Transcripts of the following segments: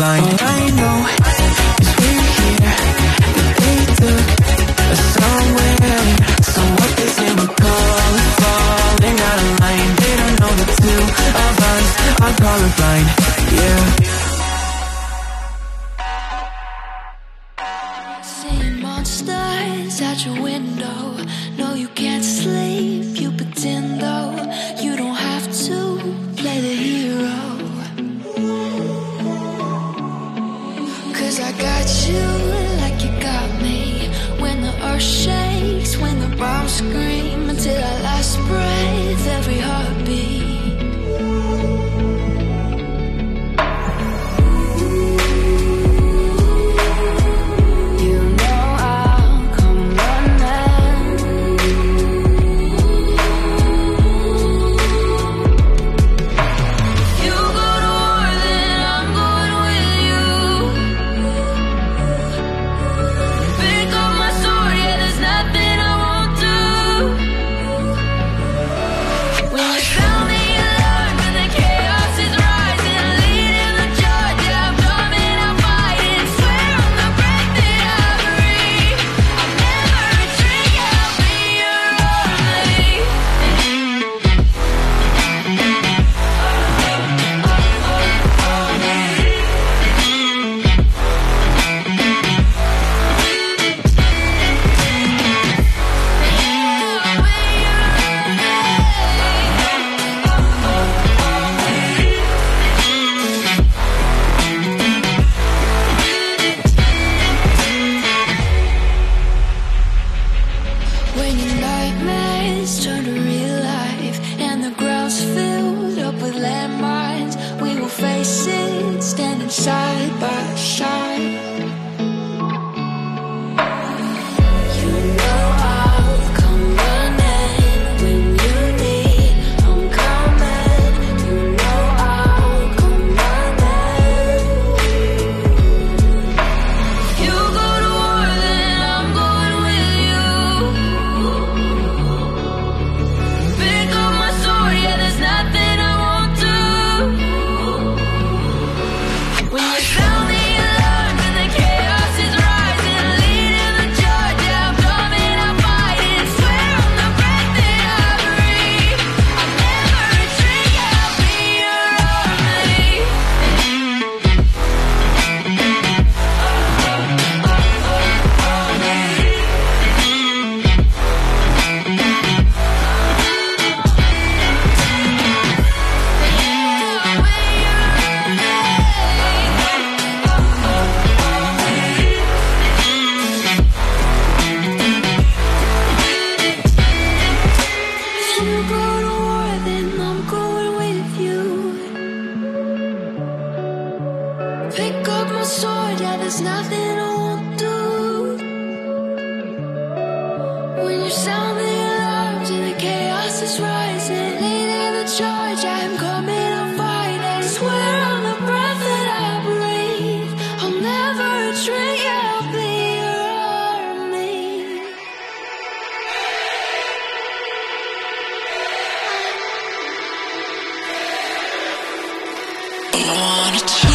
are I wanna try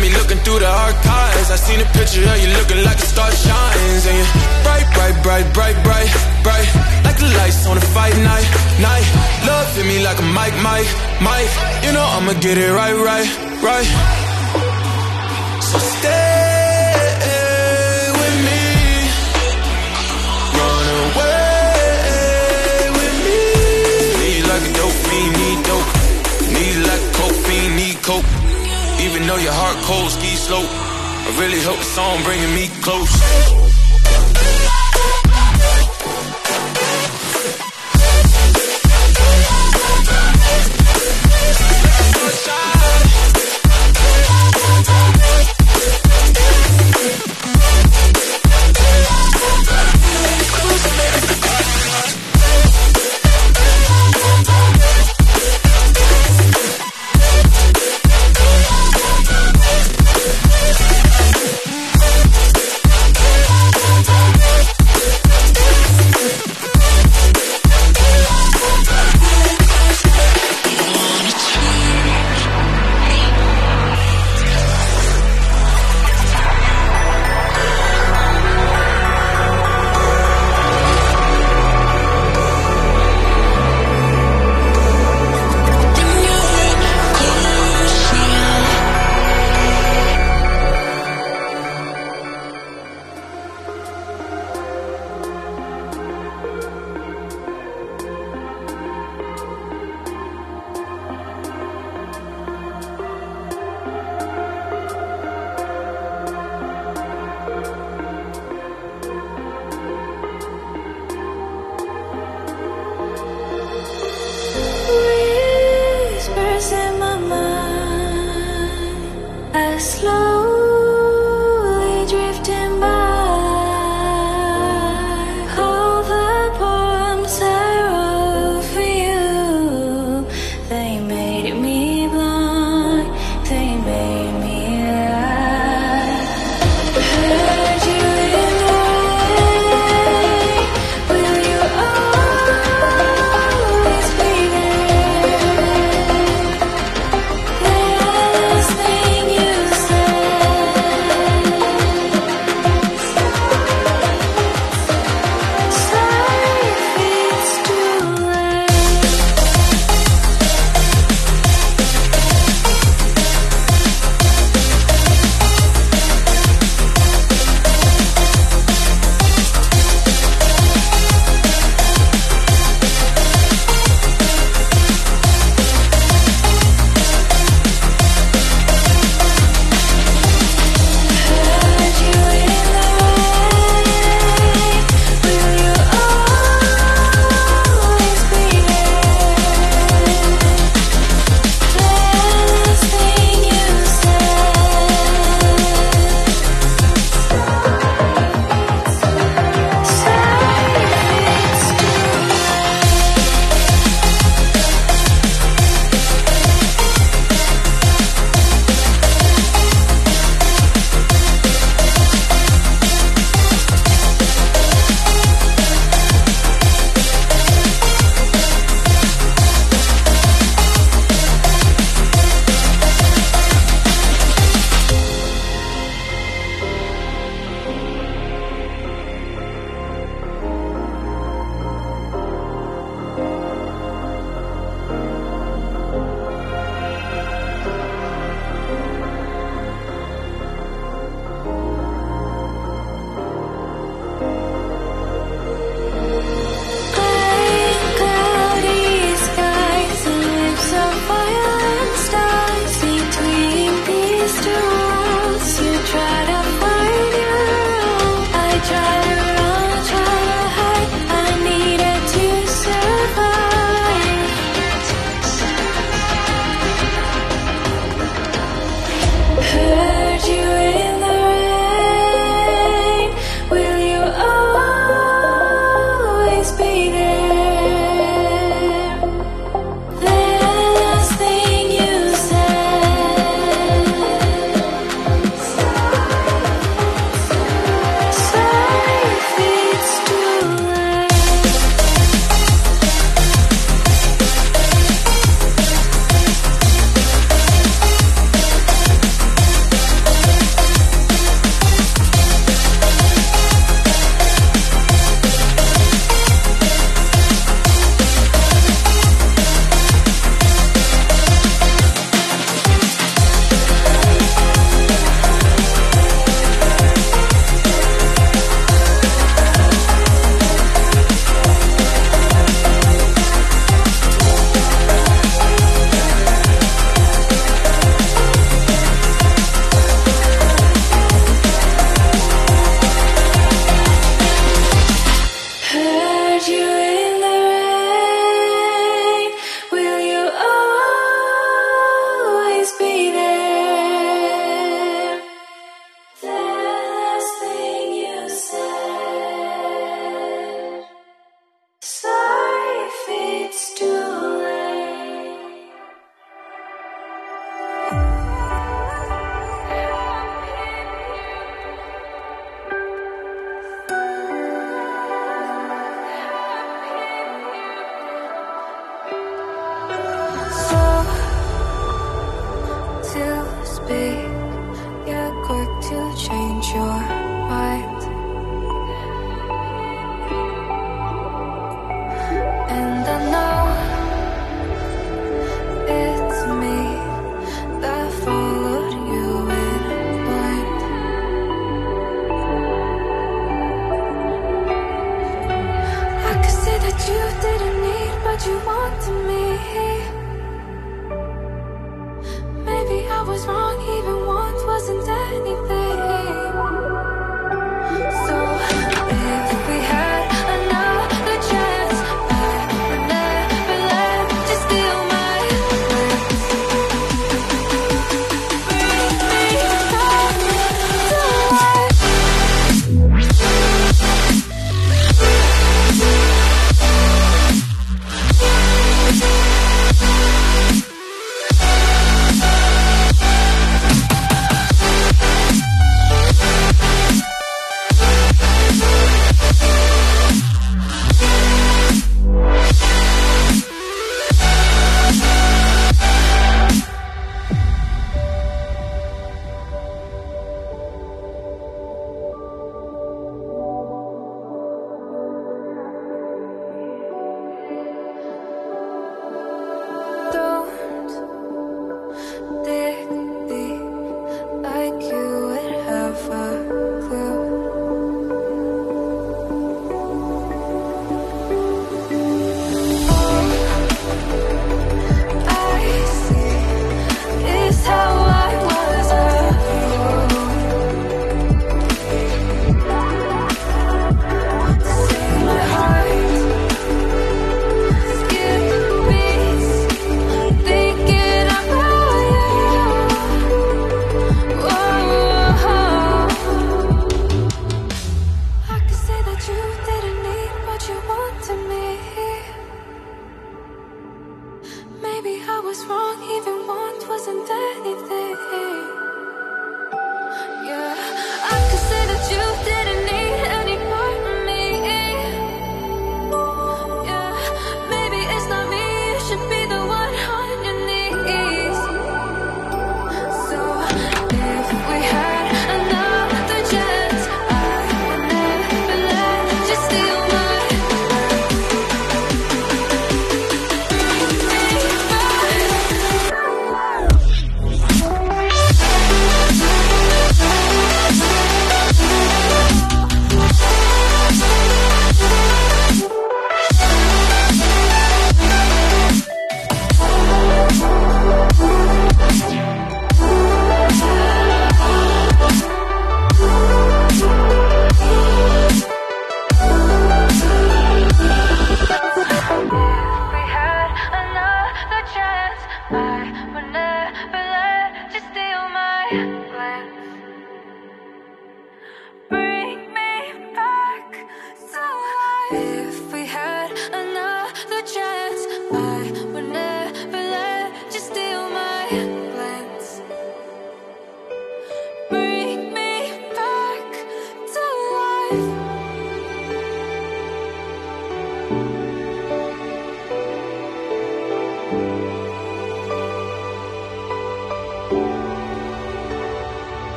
me looking through the archives. I seen a picture of you looking like a star shines. And you bright, bright, bright, bright, bright, bright. Like the lights on a fight night, night. Love hit me like a mic, mic, mic. You know I'ma get it right, right, right. So stay. Need like dope, need dope. Need like cocaine, need coke. Even though your heart cold, ski slope. I really hope the song bringing me close. be.